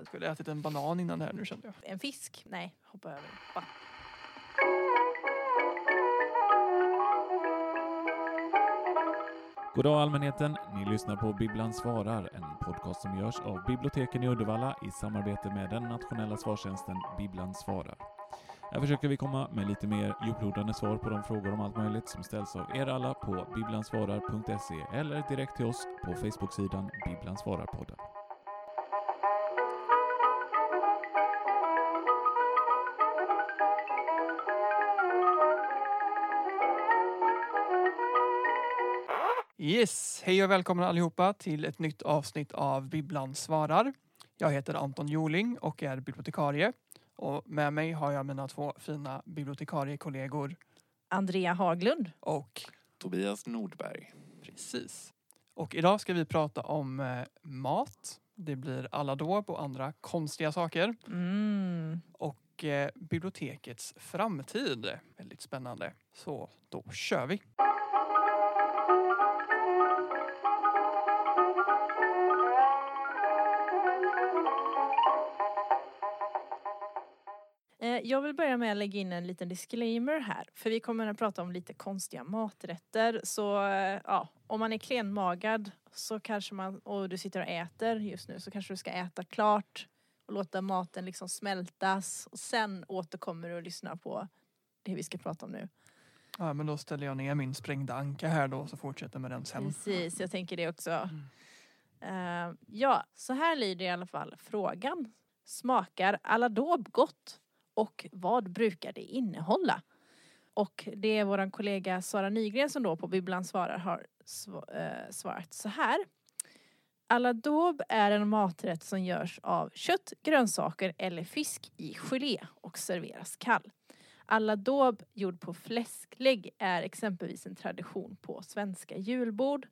Jag skulle ätit en banan innan det här nu kände jag. En fisk? Nej, hoppa över. Va? Goddag allmänheten! Ni lyssnar på Bibblan svarar, en podcast som görs av biblioteken i Uddevalla i samarbete med den nationella svarstjänsten Bibblan svarar. Här försöker vi komma med lite mer djuplodande svar på de frågor om allt möjligt som ställs av er alla på bibblansvarar.se eller direkt till oss på Facebook-sidan Bibblan svarar-podden. Yes, hej och välkomna allihopa till ett nytt avsnitt av Bibblan svarar. Jag heter Anton Joling och är bibliotekarie. Och med mig har jag mina två fina bibliotekariekollegor Andrea Haglund. och Tobias Nordberg. precis. Och idag ska vi prata om eh, mat. Det blir aladåb och andra konstiga saker. Mm. Och eh, bibliotekets framtid. Väldigt spännande. Så då kör vi. Jag vill börja med att lägga in en liten disclaimer här. För vi kommer att prata om lite konstiga maträtter. Så eh, ja, om man är klenmagad så kanske man, och du sitter och äter just nu så kanske du ska äta klart och låta maten liksom smältas. Och sen återkommer du och lyssnar på det vi ska prata om nu. Ja, men då ställer jag ner min sprängda anka här då så fortsätter med den sen. Precis, jag tänker det också. Eh, ja, så här lyder i alla fall frågan. Smakar aladåb gott? Och vad brukar det innehålla? Och det är vår kollega Sara Nygren som då på Bibblan svarar har eh, svarat så här. Aladåb är en maträtt som görs av kött, grönsaker eller fisk i gelé och serveras kall. Aladåb gjord på fläsklägg är exempelvis en tradition på svenska julbord.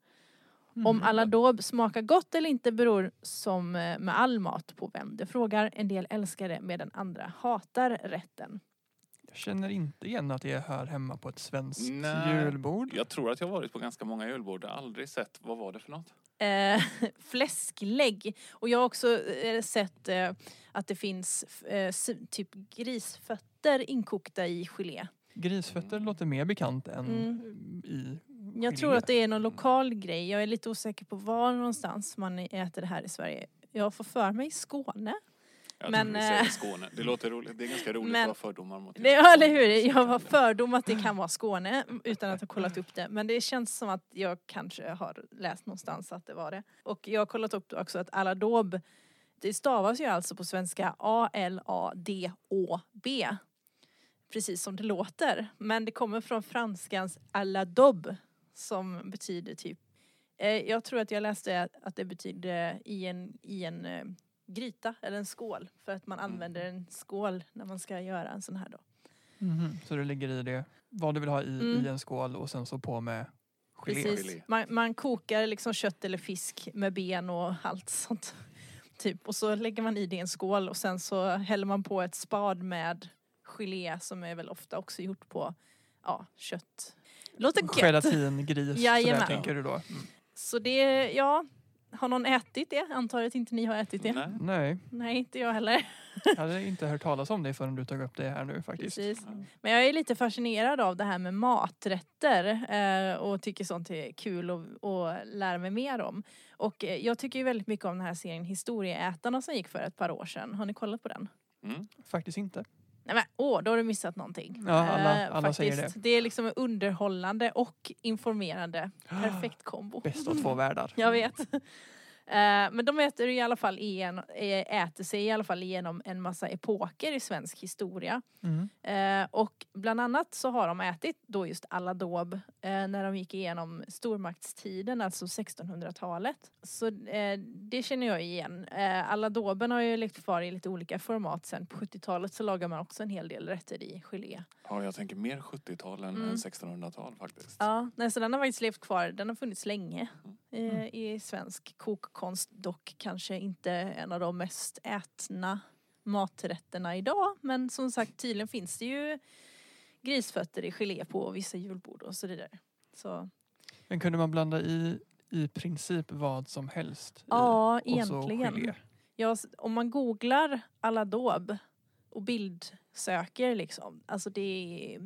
Mm. Om aladåb smakar gott eller inte beror som eh, med all mat på vem det frågar. En del älskar det medan andra hatar rätten. Jag känner inte igen att det hör hemma på ett svenskt Nej. julbord. Jag tror att jag har varit på ganska många julbord. Jag har aldrig sett, vad var det för något? Eh, fläsklägg. Och jag har också eh, sett eh, att det finns eh, typ grisfötter inkokta i gelé. Grisfötter låter mer bekant än Mm. i Jag tror att det är någon lokal grej. Jag är lite osäker på var någonstans man äter det här i Sverige. Jag får för mig Skåne. Jag Men, vi säger eh, Skåne. Det låter roligt. Det är ganska roligt men- att ha fördomar mot Det, ja, eller hur? Jag har fördom att det kan vara Skåne utan att ha kollat upp det. Men det känns som att jag kanske har läst någonstans att det var det. Och jag har kollat upp också att aladåb, det stavas ju alltså på svenska A-L-A-D-Å-B. Precis som det låter. Men det kommer från franskans aladob som betyder typ eh, jag tror att jag läste att det betyder i en, i en eh, gryta eller en skål. För att man använder en skål när man ska göra en sån här då. Mhm, Så det ligger i det vad du vill ha i, Mm. i en skål och sen så på med gelé. Precis. Man, man kokar liksom kött eller fisk med ben och allt sånt. Typ. Och så lägger man i det i en skål och sen så häller man på ett spad med gelé som är väl ofta också gjort på ja, kött. Låter gött. Gelatin, gris, sådär Jajamän. tänker du då. Mm. Så det, ja. Har någon ätit det? Antar att inte ni har ätit det. Nej. Nej, Nej, inte jag heller. jag hade inte hört talas om det förrän du tog upp det här nu faktiskt. Precis. Men jag är lite fascinerad av det här med maträtter eh, och tycker sånt är kul att att lära mig mer om. Och eh, jag tycker ju väldigt mycket om den här serien Historieätarna som gick för ett par år sedan. Har ni kollat på den? Mm. Faktiskt inte. Nej men åh, då har du missat någonting. Ja, alla- Eh, alla säger faktiskt. det. är liksom underhållande och informerande. Perfekt kombo. Bäst av två världar. Jag vet. Eh, Men de äter i alla fall igen, eh, äter sig i alla fall igenom en massa epoker i svensk historia. Mm. Eh, och bland annat så har de ätit då just aladåb eh, när de gick igenom stormaktstiden, alltså 1600-talet. Så det känner jag igen. Eh, aladåben har ju levt kvar i lite olika format sen. På 70-talet så lagar man också en hel del rätter i gelé. Ja, jag tänker mer 70-tal än, Mm. än 1600-tal faktiskt. Ja, nej, så den har faktiskt levt kvar. Den har funnits länge eh, Mm. i svensk kokkonst. Dock kanske inte en av de mest ätna maträtterna idag. Men som sagt, tydligen finns det ju grisfötter i gelé på vissa julbord och så vidare. Så Men kunde man blanda i i princip vad som helst? ja, egentligen. Ja, om man googlar Aladåb och bildsöker liksom, alltså det är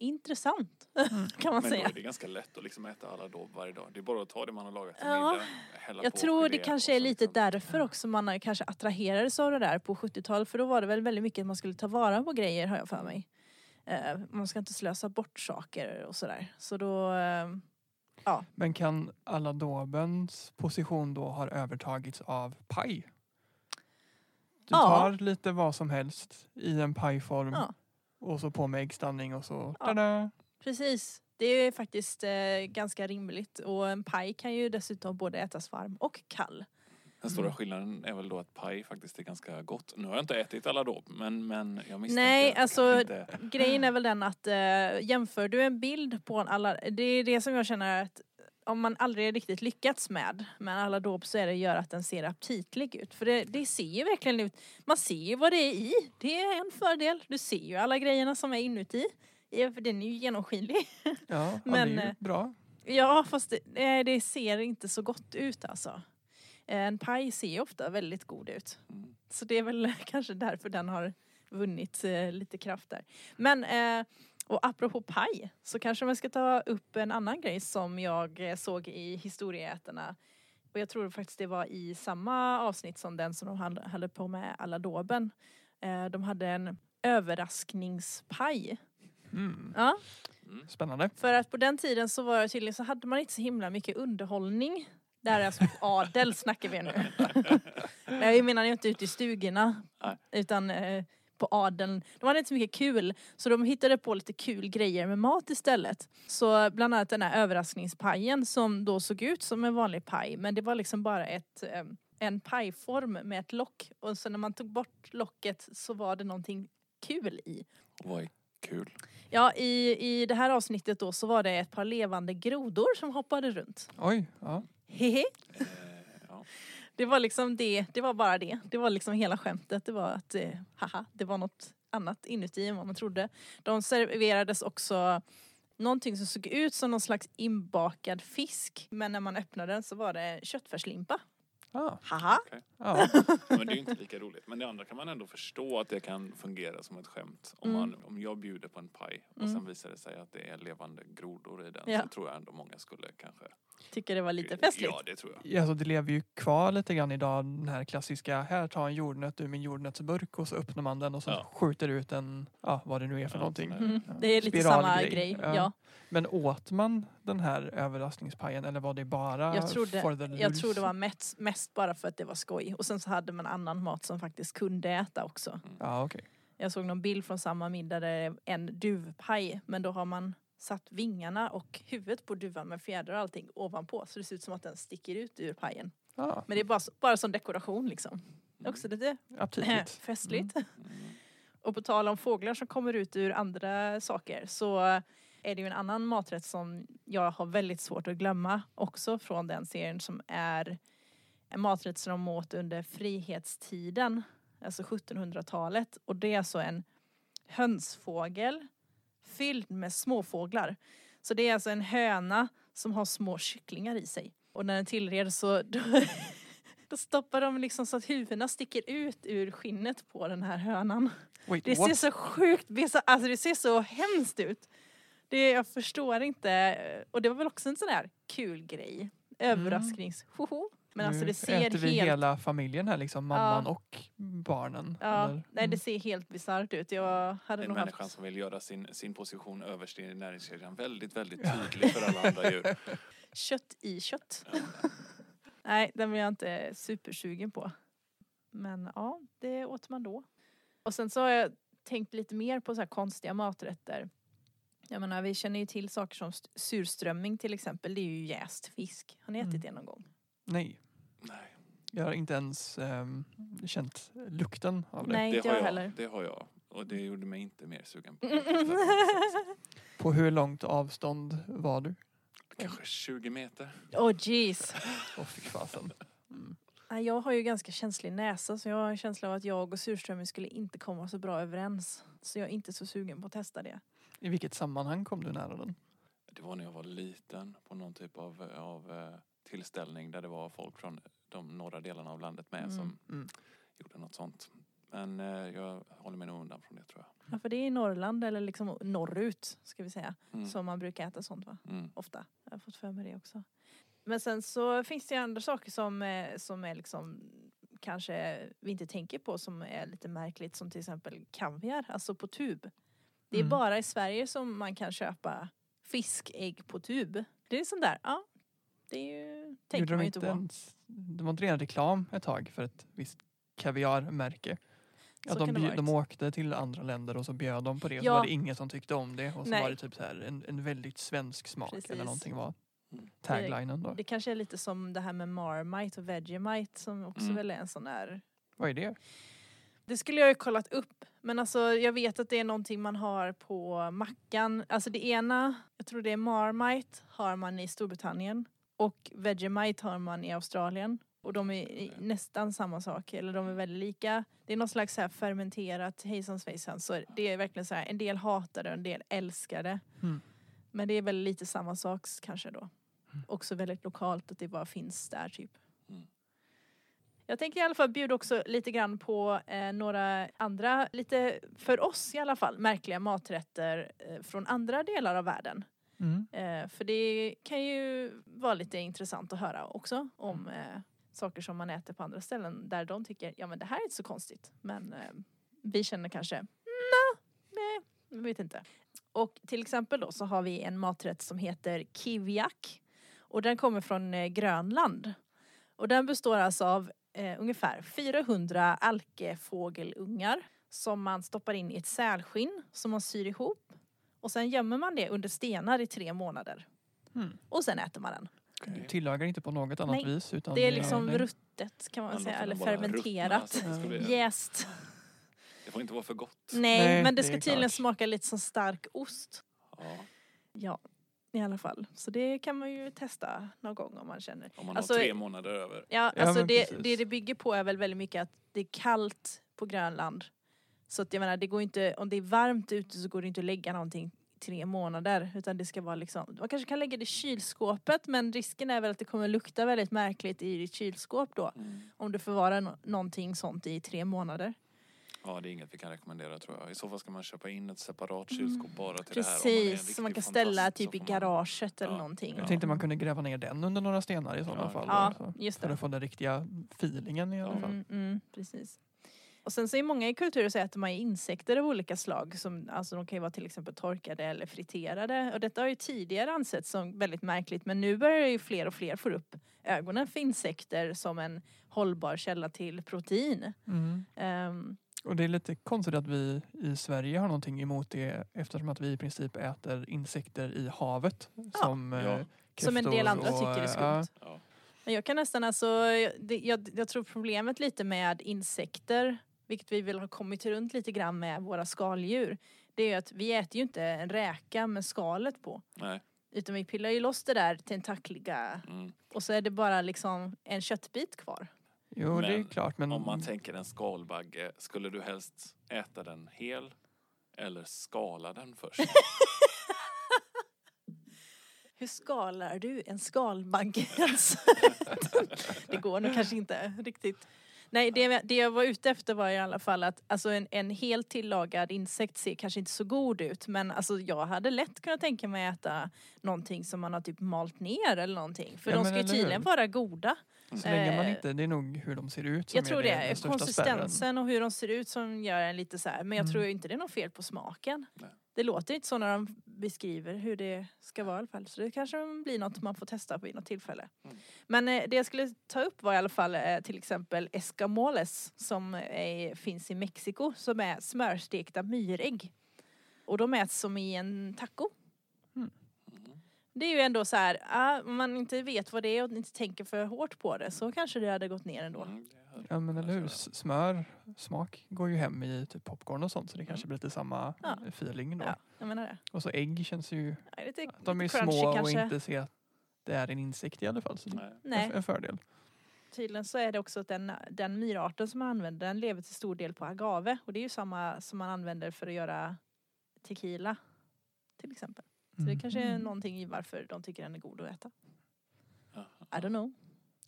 mm, intressant kan man Men säga. är det ganska lätt att liksom äta alla dobb varje dag. Det är bara att ta det man har lagat till Ja, middag, hälla Jag på tror det kanske är lite liksom- därför också man har- kanske attraherades av det där på 70-talet för då var det väl väldigt mycket att man skulle ta vara på grejer har jag för mig. Eh, man ska inte slösa bort saker och sådär. Så då, eh, Men kan aladobens position då ha övertagits av paj? Du Ja. tar lite vad som helst i en pajform Ja. Och så på med äggstanning och så Ja. tada! precis. Det är faktiskt eh, ganska rimligt och en paj kan ju dessutom både ätas varm och kall. Den stora Mm. skillnaden är väl då att paj faktiskt är ganska gott. Nu har jag inte ätit alla dobb men, men jag misstänker Nej, att alltså- inte... Grejen är väl den att eh, jämför du en bild på en alla, det är det som jag känner att om man aldrig riktigt lyckats med med alla dop så är det gör att den ser aptitlig ut. För det, det ser ju verkligen ut, man ser ju vad det är i. Det är en fördel. Du ser ju alla grejerna som är inuti. För den är ju genomskinlig. Ja, Men, det är ju eh, bra. Ja, fast det, eh, det ser inte så gott ut alltså. En paj ser ju ofta väldigt god ut. Så det är väl kanske därför den har vunnit eh, lite kraft där. Men, eh, och apropå paj, så kanske man ska ta upp en annan grej som jag eh, såg i Historieätarna. Och jag tror faktiskt det var i samma avsnitt som den som de hade, på med alla doben. Eh, de hade en överraskningspaj. Mm. Ja. Spännande. för att på den tiden så var det tydligen så hade man inte så himla mycket underhållning. Där är alltså adel snackar vi nu. Jag menar inte ute i stugorna. Utan eh, på adeln. De hade inte så mycket kul. Så de hittade på lite kul grejer med mat istället. Så bland annat den här överraskningspajen som då såg ut som en vanlig paj. Men det var liksom bara ett, en pajform med ett lock. Och så när man tog bort locket så var det någonting kul i. Vad kul? Ja, i, i det här avsnittet då så var det ett par levande grodor som hoppade runt. Oj, ja. Hehe. Eh, ja. Det var liksom det, det var bara det. Det var liksom hela skämtet. Det var att, eh, haha, det var något annat inuti än vad man trodde. De serverades också någonting som såg ut som någon slags inbakad fisk. Men när man öppnade den så var det köttfärslimpa. Ja, Haha. ja. Men det är ju inte lika roligt. Men det andra kan man ändå förstå att det kan fungera som ett skämt. Om, Mm. man, om jag bjuder på en paj och Mm. sen visar det sig att det är levande grodor i den Ja. så tror jag ändå många skulle kanske... Tycker det var lite festligt. Ja, det tror jag. Ja, Alltså, det lever ju kvar lite grann idag den här klassiska, här tar en jordnöt ur min jordnötsburk och så öppnar man den och så Ja. skjuter ut en, ja vad det nu är för Ja, någonting. Mm, Ja. det är lite samma Spiralgrej. grej. Ja. Ja. Men åt man den här överraskningspajen eller var det bara Jag, trodde, for the jag lulz? tror det var mest, mest bara för att det var skoj. Och sen så hade man annan mat som faktiskt kunde äta också. Ja, okej. Jag såg någon bild från samma middag där det är en duvpaj men då har man satt vingarna och huvudet på duvan med fjädrar och allting ovanpå så det ser ut som att den sticker ut ur pajen. Ja, Men det är bara, bara som dekoration liksom. Också lite aptitligt. festligt. Mm. Och på tal om fåglar som kommer ut ur andra saker så är det ju en annan maträtt som jag har väldigt svårt att glömma också från den serien som är en maträtt som de åt under frihetstiden, alltså 1700-talet. Och det är alltså en hönsfågel fylld med småfåglar. Så det är alltså en höna som har små kycklingar i sig. Och när den tillreds så då, då stoppar de liksom så att huvudena sticker ut ur skinnet på den här hönan. Wait, Det ser what? så sjukt alltså det ser så hemskt ut. Det, jag förstår inte. Och det var väl också en sån här kul grej. Överrasknings... Hoho. Men alltså Nu det ser äter vi helt... hela familjen här liksom, mamman och barnen. Ja, eller? nej det Mm. ser helt bisarrt ut. Jag hade En nog människa haft... som vill göra sin, sin position överst i näringskedjan väldigt, väldigt tydlig för alla andra djur. Kött i kött. nej, den var jag inte supersugen på. Men ja, det åt man då. Och sen så har jag tänkt lite mer på så här konstiga maträtter. Jag menar, vi känner ju till saker som st- surströmming till exempel. Det är ju jäst fisk. Har ni ätit Mm. det någon gång? Nej, Nej, jag har inte ens ehm, känt lukten av det. Nej, det inte jag jag. heller. Det har jag. Och det gjorde mig inte mer sugen på det. På hur långt avstånd var du? Kanske 20 meter. Åh jeez. Åh fy fasen. Mm. Jag har ju ganska känslig näsa så jag har en känsla av att jag och surströmming skulle inte komma så bra överens. Så jag är inte så sugen på att testa det. I vilket sammanhang kom du nära den? Det var när jag var liten på någon typ av, av eh, tillställning där det var folk från de norra delarna av landet med Mm. som Mm. gjorde något sånt. Men eh, jag håller mig nog undan från det tror jag. Ja, för det är i Norrland eller liksom norrut ska vi säga. Mm. Som man brukar äta sånt va? Mm. Ofta. Jag har fått för mig det också. Men sen så finns det ju andra saker som, eh, som är liksom kanske vi inte tänker på som är lite märkligt som till exempel kaviar, alltså på tub. Det är Mm. bara i Sverige som man kan köpa fiskägg på tub. Det är sånt där, ja. Det är ju, tänker de man ju inte på. ens, det var inte redan reklam ett tag för ett visst kaviarmärke. Så Att de, det bjud- de åkte till andra länder och så bjöd de på det. Och Ja. så var det ingen som tyckte om det. Och så Nej. var det typ så här en, en väldigt svensk smak Precis. eller någonting var Mm. taglinen då. Det kanske är lite som det här med Marmite och Vegemite som också Mm. väl är en sån där Vad är det? Det skulle jag ju kollat upp. Men alltså jag vet att det är någonting man har på mackan. Alltså det ena, jag tror det är Marmite, har man i Storbritannien. Och Vegemite har man i Australien. Och de är nästan samma sak, eller de är väldigt lika. Det är något slags så här fermenterat hejsan svejsan. Så det är verkligen så här, en del hatar det och en del älskar det. Mm. Men det är väl lite samma sak kanske då. Också väldigt lokalt, att det bara finns där typ. Mm. Jag tänker i alla fall bjuda också lite grann på eh, några andra, lite för oss i alla fall, märkliga maträtter eh, från andra delar av världen. Mm. Eh, för det kan ju vara lite intressant att höra också om eh, saker som man äter på andra ställen där de tycker, ja men det här är inte så konstigt. Men eh, vi känner kanske, nej, jag vet inte. Och till exempel då så har vi en maträtt som heter kiviak. Och den kommer från eh, Grönland. Och den består alltså av eh, ungefär 400 alkefågelungar som man stoppar in i ett sälskinn som man syr ihop. Och sen gömmer man det under stenar i tre månader. Mm. Och sen äter man den. Du tillagar inte på något annat Nej, vis? Utan Det är liksom nej. ruttet kan man säga, eller fermenterat. Jäst. Det får inte vara för gott. Nej, Nej, men det det ska tydligen klart. smaka lite som stark ost. Ja, Ja, i alla fall. Så det kan man ju testa någon gång om man känner. om man Alltså, har tre månader över. Ja, Ja, alltså men det, det det bygger på är väl väldigt mycket att det är kallt på Grönland. Så att jag menar, det går inte, om det är varmt ute så går det inte att lägga någonting i tre månader. Utan det ska vara liksom, man kanske kan lägga det i kylskåpet men risken är väl att det kommer lukta väldigt märkligt i ditt kylskåp då. Mm. Om du förvarar no- någonting sånt i tre månader. Ja, det är inget vi kan rekommendera tror jag. I så fall ska man köpa in ett separat kylskåp bara till det här. Mm. Precis, som man kan ställa typ i får man- garaget eller Ja. någonting. Jag tänkte man kunde gräva ner den under några stenar i sådana Ja. fall. Ja, då, så. just För det. att få den riktiga feelingen i alla Ja. fall. Mm, mm, precis. Och sen så i många kulturer så äter man ju insekter av olika slag. Som, alltså de kan ju vara till exempel torkade eller friterade. Och detta har ju tidigare ansetts som väldigt märkligt. Men nu börjar ju fler och fler få upp ögonen för insekter som en hållbar källa till protein. Mm. Ehm, Och det är lite konstigt att vi i Sverige har någonting emot det eftersom att vi i princip äter insekter i havet. Som, eh, Ja. som en del kräftor andra och, tycker är eh, skumt. ja, Ja. Men jag kan nästan alltså, det, jag, jag tror problemet lite med insekter, vilket vi väl har kommit runt lite grann med våra skaldjur, det är ju att vi äter ju inte en räka med skalet på. Nej. Utan vi pillar ju loss det där tentakliga Mm. och så är det bara liksom en köttbit kvar. Jo, det är Men klart. Men Om man tänker en skalbagge, skulle du helst äta den hel eller skala den först? Hur skalar du en skalbagge ens? det går nog kanske inte riktigt. Nej, det, det jag var ute efter var i alla fall att alltså en, en helt tillagad insekt ser kanske inte så god ut men alltså jag hade lätt kunnat tänka mig äta någonting som man har typ malt ner eller någonting. För Ja, de ska ju tydligen vara goda. så länge man eh, inte, det är nog hur de ser ut som Jag tror är det den är största spärren. konsistensen och hur de ser ut som gör en lite så här. Men jag Mm. tror inte det är något fel på smaken. Nej. Det låter inte så när de beskriver hur det ska vara i alla fall. Så det kanske blir något man får testa vid något tillfälle. Mm. Men eh, det jag skulle ta upp var i alla fall eh, till exempel escamoles som eh, finns i Mexiko som är smörstekta myrägg. Och de äts som i en taco. Mm. Det är ju ändå så här, ah, om man inte vet vad det är och inte tänker för hårt på det så kanske det hade gått ner ändå. Mm, Ja men eller hur. Smör, smak går ju hem i typ popcorn och sånt så det kanske blir lite samma Ja. feeling då. Ja, jag menar det. Och så ägg känns ju, Ja, lite, att de är lite crunchy små och kanske. inte ser att det är en insekt i alla fall. Så det Nej. är Nej, en- en fördel. tydligen så är det också att den, den myrarten som man använder den lever till stor del på agave och det är ju samma som man använder för att göra tequila till exempel. Så det kanske är Mm. någonting i varför de tycker den är god att äta. I don't know.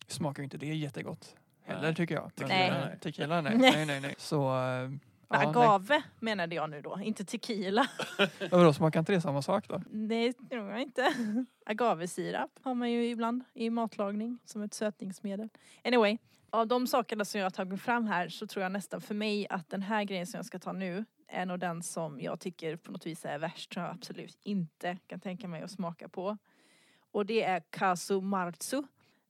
Smakar ju inte det jättegott heller Nej. tycker jag. Men, Nej. Tequila nej. Nej. nej, nej, nej. Så, eh, ja, nej. Agave menade jag nu då, inte tequila. Vadå, smakar inte det samma sak då? Nej, det tror jag inte. Agavesirap har man ju ibland i matlagning som ett sötningsmedel. Anyway, av de sakerna som jag har tagit fram här så tror jag nästan för mig att den här grejen som jag ska ta nu är nog den som jag tycker på något vis är värst som jag absolut inte kan tänka mig att smaka på. Och det är casu marzu.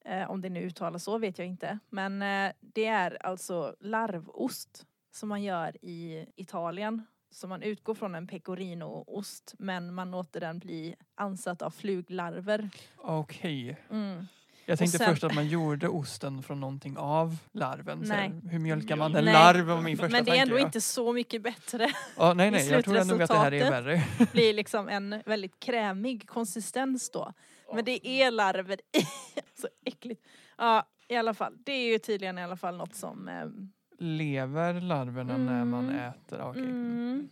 Eh, om det nu uttalas så vet jag inte. Men eh, det är alltså larvost som man gör i Italien. Så man utgår från en pecorino-ost men man låter den bli ansatt av fluglarver. Okej. Mm. Jag tänkte sen- först att man gjorde osten från någonting av larven. Så Nej. här, hur mjölkar man en Nej. larv var min första Men det är ändå tanke. inte så mycket bättre. Ja, nej, nej, jag tror ändå att det här är värre. Det blir liksom en väldigt krämig konsistens då. Men det är larver i. så äckligt. Ja, i alla fall. Det är ju tydligen i alla fall något som... ehm, Lever larverna när man Mm. äter? Ja, Okej. mm,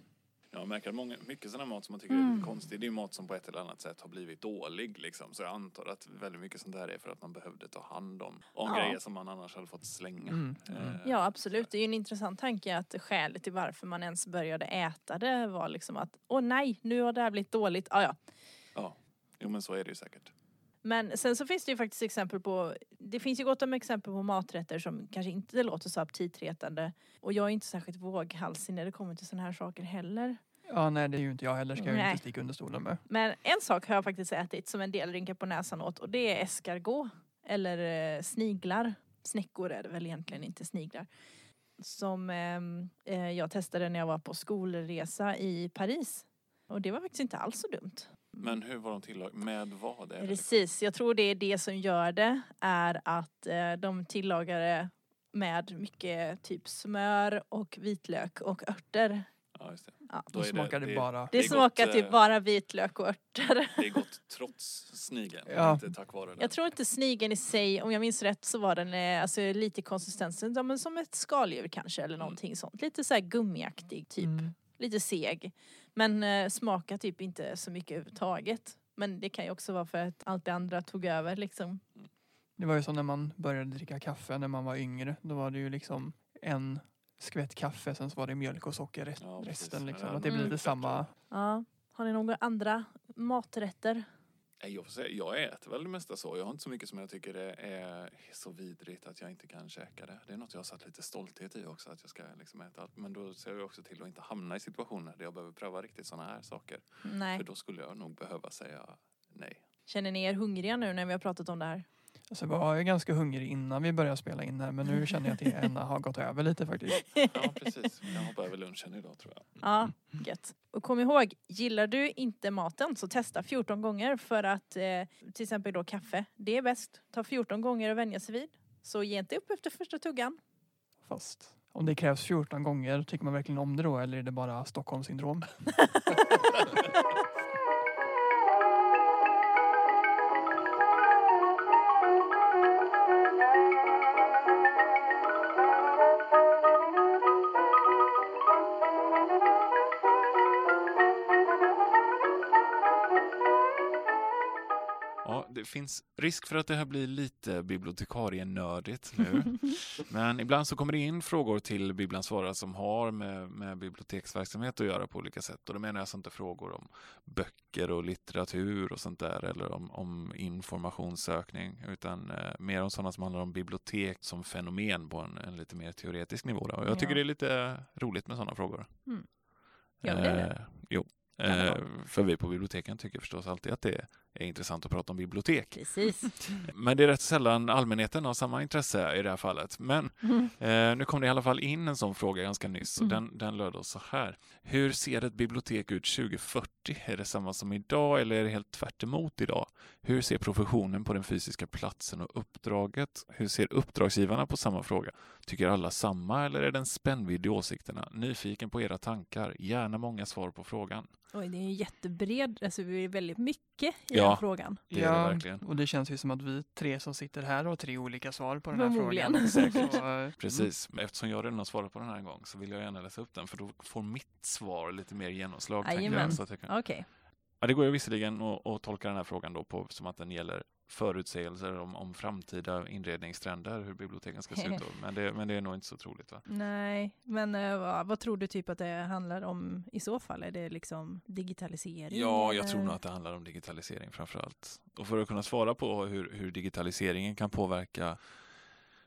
Jag märker att många, mycket sån här mat som man tycker är Mm. lite konstig, det är mat som på ett eller annat sätt har blivit dålig liksom. Så jag antar att väldigt mycket sånt där är för att man behövde ta hand om, om Ja. grejer som man annars hade fått slänga. Mm. Eh, Ja absolut, det är ju en intressant tanke att skälet till varför man ens började äta det var liksom att åh nej, nu har det här blivit dåligt. Ah, ja. Jo men så är det ju säkert. Men sen så finns det ju faktiskt exempel på, det finns ju gott om exempel på maträtter som kanske inte låter så aptitretande. Och jag är inte särskilt våghalsig när det kommer till sådana här saker heller. Ja, nej det är ju inte jag heller, ska jag ju Nej. inte sticka under stolen med. Men en sak har jag faktiskt ätit som en del rynkar på näsan åt och det är escargot. Eller eh, sniglar. Snäckor är det väl egentligen, inte sniglar. Som ehm, eh, jag testade när jag var på skolresa i Paris. Och det var faktiskt inte alls så dumt. Men hur var de tillag med vad? Är det? Precis, jag tror det är det som gör det är att eh, de tillagar det med mycket typ smör och vitlök och örter. Ja, just det. Ja. Då Då smakar det, det- bara... Det, Det smakar gott, typ eh, bara vitlök och örter. Det är gott trots snigeln, Ja. inte tack vare den. Jag tror inte snigeln i sig, om jag minns rätt så var den eh, alltså, lite i konsistensen ja, men som ett skaldjur kanske eller någonting sånt. Lite så här gummiaktig typ, Mm. Lite seg. Men eh, smakar typ inte så mycket överhuvudtaget. Men det kan ju också vara för att allt det andra tog över liksom. Det var ju som när man började dricka kaffe när man var yngre. Då var det ju liksom en skvätt kaffe, sen så var det mjölk och socker rest, Ja, resten. Liksom. Att det blir mm. lite samma. Ja. Har ni några andra maträtter? Jag, får säga, jag äter väl det mesta så. Jag har inte så mycket som jag tycker är, är så vidrigt att jag inte kan käka det. Det är något jag har satt lite stolthet i också, att jag ska liksom äta allt. Men då ser jag också till att inte hamna i situationer där jag behöver pröva riktigt sådana här saker. Nej. För då skulle jag nog behöva säga nej. Känner ni er hungriga nu när vi har pratat om det här? Alltså, jag var ju ganska hungrig innan vi började spela in här men nu känner jag att det ena har gått över lite faktiskt. Ja, precis. Jag hoppar över lunchen idag tror jag. Ja, gött. Och kom ihåg, gillar du inte maten så testa 14 gånger för att eh, till exempel då kaffe, det är bäst. Ta 14 gånger att vänja sig vid. Så ge inte upp efter första tuggan. Fast om det krävs 14 gånger, tycker man verkligen om det då eller är det bara Stockholmssyndrom? Ja, det finns risk för att det här blir lite bibliotekarienördigt nu. Men ibland så kommer det in frågor till Bibelns svarare som har med, med biblioteksverksamhet att göra på olika sätt. Och då menar jag alltså inte frågor om böcker och litteratur och sånt där eller om, om informationssökning utan eh, mer om sådana som handlar om bibliotek som fenomen på en, en lite mer teoretisk nivå. Då. Och jag tycker Ja. det är lite roligt med sådana frågor. Mm. Ja, det är det. Eh, jo. Eh, för vi på biblioteken tycker förstås alltid att det är intressant att prata om bibliotek. Precis. Men det är rätt sällan allmänheten har samma intresse i det här fallet. Men eh, nu kom det i alla fall in en sån fråga ganska nyss och Mm. den, den löd så här. Hur ser ett bibliotek ut 2040? Är det samma som idag eller är det helt tvärt emot idag? Hur ser professionen på den fysiska platsen och uppdraget? Hur ser uppdragsgivarna på samma fråga? Tycker alla samma eller är det en spännvidd i åsikterna? Nyfiken på era tankar. Gärna många svar på frågan. Oj, det är ju jättebred, alltså det är väldigt mycket i Ja. den frågan. Det är det verkligen. och det känns ju som att vi tre som sitter här har tre olika svar på den här frågan. Säkert. Så, eh, Precis, men eftersom jag redan har svarat på den här en gång så vill jag gärna läsa upp den för då får mitt svar lite mer genomslag. jag, så att jag kan... Okej. ja, det går ju visserligen att, att tolka den här frågan då på, som att den gäller förutsägelser om, om framtida inredningstrender, hur biblioteken ska se ut. Då. Men, det, men det är nog inte så troligt va? Nej, men uh, vad, tror du typ att det handlar om i så fall? Är det liksom digitalisering? Ja, jag eller? tror nog att det handlar om digitalisering framför allt. Och för att kunna svara på hur, hur digitaliseringen kan påverka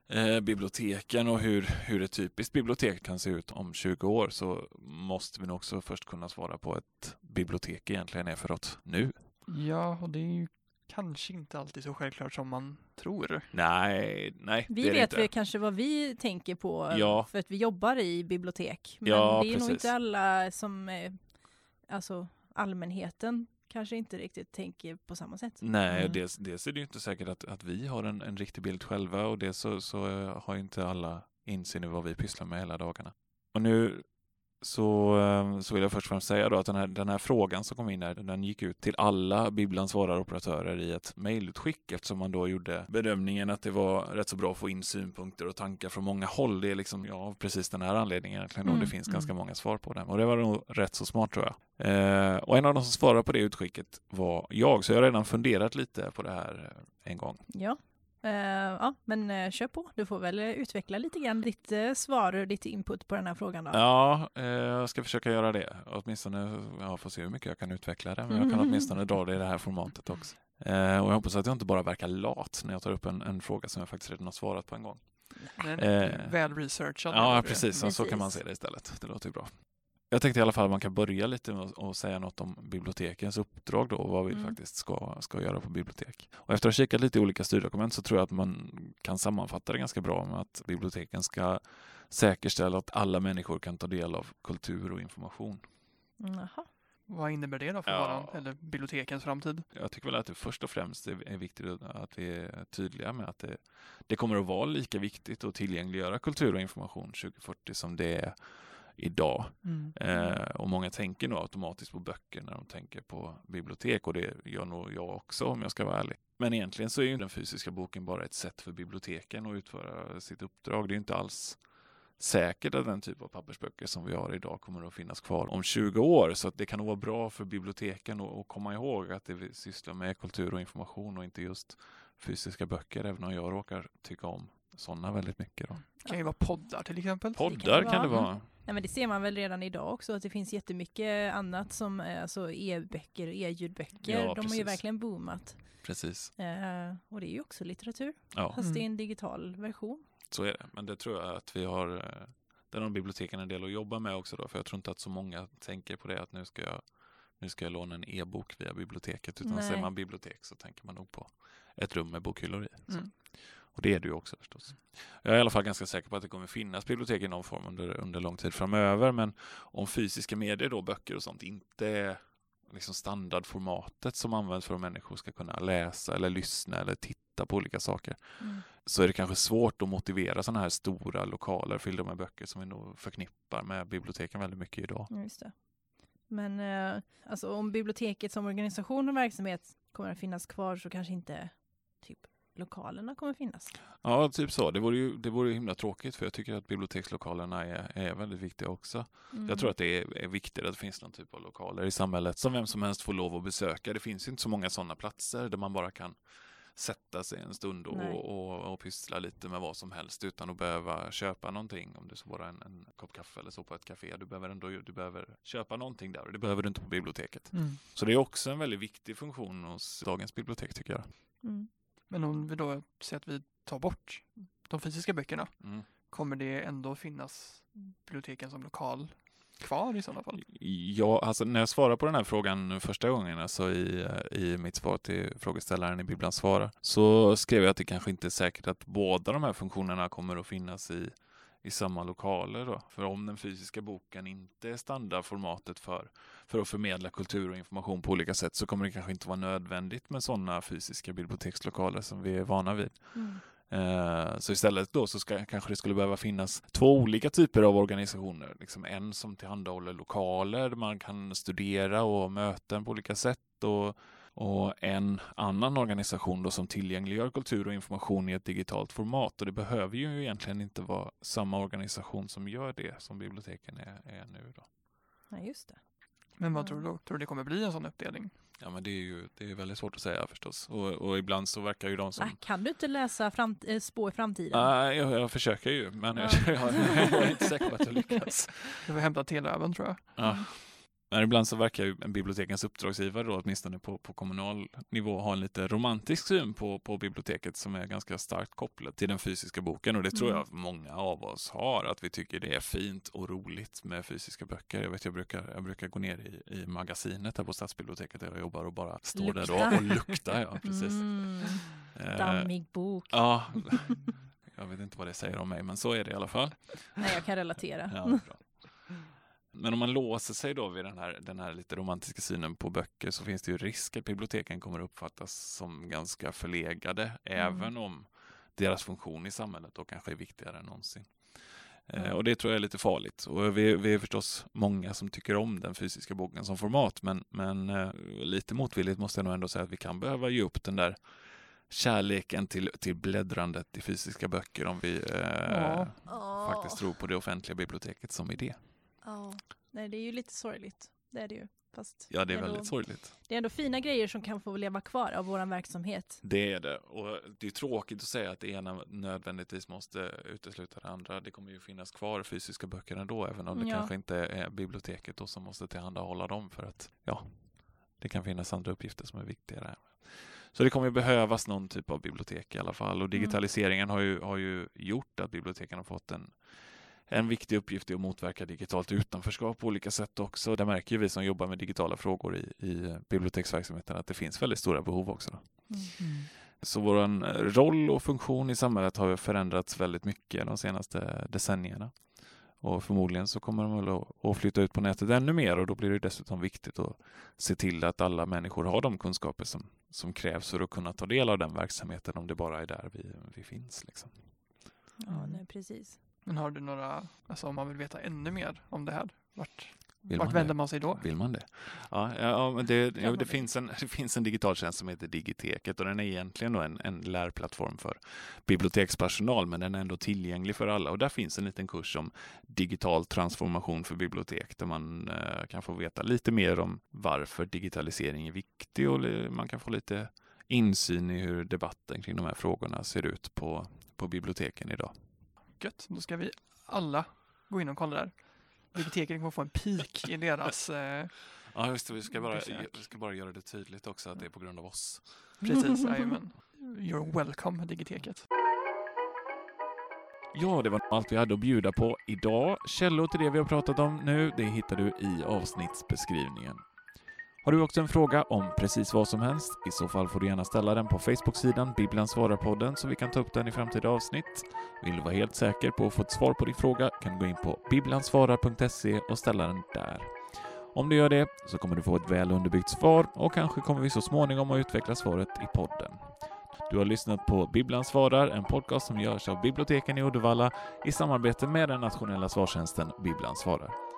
eh, biblioteken och hur, hur ett typiskt bibliotek kan se ut om 20 år så måste vi nog också först kunna svara på ett bibliotek egentligen är för oss nu. Ja, och det är ju kanske inte alltid så självklart som man tror. Nej, nej. Vi vet inte. väl kanske vad vi tänker på Ja. för att vi jobbar i bibliotek. Men Ja, det är nog precis. inte alla som, eh, alltså allmänheten kanske inte riktigt tänker på samma sätt. Nej, Mm. dels, dels är det ju inte säkert att, att vi har en, en riktig bild själva och dels så, så eh, har ju inte alla insyn i vad vi pysslar med hela dagarna. Och nu så, eh, så vill jag först och främst säga då att den här, den här frågan som kom in här, den gick ut till alla Bibblans svararoperatörer i ett mejlutskick eftersom man då gjorde bedömningen att det var rätt så bra att få in synpunkter och tankar från många håll. Det är liksom, ja, av precis den här anledningen egentligen och Mm, det finns mm. ganska många svar på det. Och det var nog rätt så smart tror jag. Eh, och en av de som svarade på det utskicket var jag, så jag har redan funderat lite på det här eh, en gång. Ja. Eh, ja, men uh, kör på. Du får väl eh, utveckla lite grann ditt uh, svar och ditt input på den här frågan då. Ja, eh, jag ska försöka göra det. Åtminstone, jag får se hur mycket jag kan utveckla det, men jag kan åtminstone dra det i det här formatet också. Eh, och jag hoppas att jag inte bara verkar lat när jag tar upp en, en fråga som jag faktiskt redan har svarat på en gång. Men Eh, väl researchat. Ja, det. precis. Så, så kan man Precis. se det istället. Det låter ju bra. Jag tänkte i alla fall att man kan börja lite med att säga något om bibliotekens uppdrag då och vad vi Mm. faktiskt ska, ska göra på bibliotek. Och efter att ha kikat lite i olika styrdokument så tror jag att man kan sammanfatta det ganska bra med att biblioteken ska säkerställa att alla människor kan ta del av kultur och information. Mm. Vad innebär det då för Ja. våran, eller bibliotekens framtid? Jag tycker väl att det först och främst är, är viktigt att vi är tydliga med att det, det kommer att vara lika viktigt att tillgängliggöra kultur och information 2040 som det är idag. Eh, och många tänker nog automatiskt på böcker när de tänker på bibliotek och det gör nog jag också om jag ska vara ärlig. Men egentligen så är ju den fysiska boken bara ett sätt för biblioteken att utföra sitt uppdrag. Det är inte alls säkert att den typ av pappersböcker som vi har idag kommer att finnas kvar om 20 år. Så det kan nog vara bra för biblioteken att, komma ihåg att det vi sysslar med kultur och information och inte just fysiska böcker, även om jag råkar tycka om sådana väldigt mycket. Då. Det kan ju vara poddar till exempel. Poddar kan det vara. vara. Nej, men det ser man väl redan idag också att det finns jättemycket annat som är alltså e-böcker och e-ljudböcker. Ja, De har ju precis. verkligen boomat. Precis. Eh, och det är ju också litteratur, Ja. fast det är Mm. en digital version. Så är det, men det tror jag att vi har, eh, där har biblioteken en del att jobba med också då, för jag tror inte att så många tänker på det att nu ska jag, nu ska jag låna en e-bok via biblioteket, utan Nej. säger man bibliotek så tänker man nog på ett rum med bokhyllor i. Så. Mm. Och det är det ju också förstås. Jag är i alla fall ganska säker på att det kommer finnas bibliotek i någon form under, under lång tid framöver, men om fysiska medier då, böcker och sånt, inte är liksom standardformatet som används för att människor ska kunna läsa eller lyssna eller titta på olika saker så är det kanske svårt att motivera sådana här stora lokaler fyllda med böcker som vi nog förknippar med biblioteken väldigt mycket idag. Just det. Men eh, alltså, om biblioteket som organisation och verksamhet kommer att finnas kvar så kanske inte typ lokalerna kommer finnas. Ja, typ så. Det vore ju det vore ju himla tråkigt för jag tycker att bibliotekslokalerna är, är väldigt viktiga också. Mm. Jag tror att det är, är viktigt att det finns någon typ av lokaler i samhället som vem som helst får lov att besöka. Det finns ju inte så många sådana platser där man bara kan sätta sig en stund och, Nej. och, och pyssla lite med vad som helst utan att behöva köpa någonting. Om det så bara en, en kopp kaffe eller så på ett café. Du behöver ändå du behöver köpa någonting där och det behöver du inte på biblioteket. Mm. Så det är också en väldigt viktig funktion hos dagens bibliotek tycker jag. Mm. Men om vi då säger att vi tar bort de fysiska böckerna, Mm. kommer det ändå finnas biblioteken som lokal kvar i sådana fall? Ja, alltså när jag svarade på den här frågan första gången, alltså i, i mitt svar till frågeställaren i Bibblan svarar, så skrev jag att det kanske inte är säkert att båda de här funktionerna kommer att finnas i, i samma lokaler. Då. För om den fysiska boken inte är standardformatet för, för att förmedla kultur och information på olika sätt så kommer det kanske inte vara nödvändigt med sådana fysiska bibliotekslokaler som vi är vana vid. Mm. Eh, Så istället då så ska, kanske det skulle behöva finnas två olika typer av organisationer. Liksom en som tillhandahåller lokaler där man kan studera och möten på olika sätt och, och en annan organisation då som tillgängliggör kultur och information i ett digitalt format. Och det behöver ju egentligen inte vara samma organisation som gör det som biblioteken är, är nu. Då. Ja, just det. Men vad tror du? Tror du det kommer bli en sån uppdelning? Ja, men det är ju det är väldigt svårt att säga förstås. Och, och ibland så verkar ju de som... Ah, kan du inte läsa fram, eh, spå i framtiden? Nej, jag, jag försöker ju, men Ja. jag, jag, jag är inte säker på att jag lyckas. Du får hämta Telöven tror jag. Ja. Men ibland så verkar ju en bibliotekens uppdragsgivare då, åtminstone på, på kommunal nivå, ha en lite romantisk syn på, på biblioteket som är ganska starkt kopplad till den fysiska boken. Och det tror Mm. jag många av oss har, att vi tycker det är fint och roligt med fysiska böcker. Jag vet, jag brukar, jag brukar gå ner i, i magasinet här på stadsbiblioteket där jag jobbar och bara stå där Lukta. och, lukta. Ja, precis. Mm, Eh, dammig bok. Ja, jag vet inte vad det säger om mig, men så är det i alla fall. Nej, jag kan relatera. Ja. Men om man låser sig då vid den här, den här lite romantiska synen på böcker så finns det ju risk att biblioteken kommer uppfattas som ganska förlegade, även om deras funktion i samhället då kanske är viktigare än någonsin. Eh, Mm. och det tror jag är lite farligt. Och vi, vi är förstås många som tycker om den fysiska boken som format, men, men eh, lite motvilligt måste jag nog ändå säga att vi kan behöva ge upp den där kärleken till, till bläddrandet i fysiska böcker om vi eh, Ja. faktiskt tror på det offentliga biblioteket som idé. Ja. Nej, det är ju lite sorgligt. Det är det ju. Fast Ja, det är ändå, väldigt sorgligt. Det är ändå fina grejer som kan få leva kvar av vår verksamhet. Det är det. Och det är tråkigt att säga att det ena nödvändigtvis måste utesluta det andra. Det kommer ju finnas kvar fysiska böcker ändå, även om det Ja. kanske inte är biblioteket då som måste tillhandahålla dem för att, ja, det kan finnas andra uppgifter som är viktigare. Så det kommer ju behövas någon typ av bibliotek i alla fall och digitaliseringen har, ju, har ju gjort att biblioteken har fått en en viktig uppgift är att motverka digitalt utanförskap på olika sätt också. Där märker vi som jobbar med digitala frågor i, i biblioteksverksamheten att det finns väldigt stora behov också. Då. Så vår roll och funktion i samhället har förändrats väldigt mycket de senaste decennierna. Och förmodligen så kommer de väl att- flytta ut på nätet ännu mer och då blir det dessutom viktigt att se till att alla människor har de kunskaper som, som krävs för att kunna ta del av den verksamheten om det bara är där vi, vi finns. Liksom. Ja, Mm. nej, precis. Men har du några, alltså om man vill veta ännu mer om det här, vart, Vill vart man vänder det? man sig då? Vill man det? Ja, ja, det, ja, det, det? finns en, det finns en digital tjänst som heter Digiteket och den är egentligen då en, en lärplattform för bibliotekspersonal men den är ändå tillgänglig för alla och där finns en liten kurs om digital transformation för bibliotek där man eh, kan få veta lite mer om varför digitalisering är viktig och man kan få lite insyn i hur debatten kring de här frågorna ser ut på, på biblioteken idag. Gött, då ska vi alla gå in och kolla där. Biblioteket kommer få en peak i deras, eh, Ja, just det, vi ska bara, Besök. vi ska bara göra det tydligt också att det är på grund av oss. precis, jajamän. You're welcome, Digiteket. Ja, det var allt vi hade att bjuda på idag. Källor till det vi har pratat om nu, det hittar du i avsnittsbeskrivningen. Har du också en fråga om precis vad som helst? I så fall får du gärna ställa den på Facebook-sidan Bibeln svarar-podden så vi kan ta upp den i framtida avsnitt. Vill du vara helt säker på att få ett svar på din fråga kan du gå in på biblansvarar.se och ställa den där. Om du gör det så kommer du få ett väl underbyggt svar och kanske kommer vi så småningom att utveckla svaret i podden. Du har lyssnat på Bibeln svarar, en podcast som görs av biblioteken i Uddevalla i samarbete med den nationella svarstjänsten Bibeln svarar.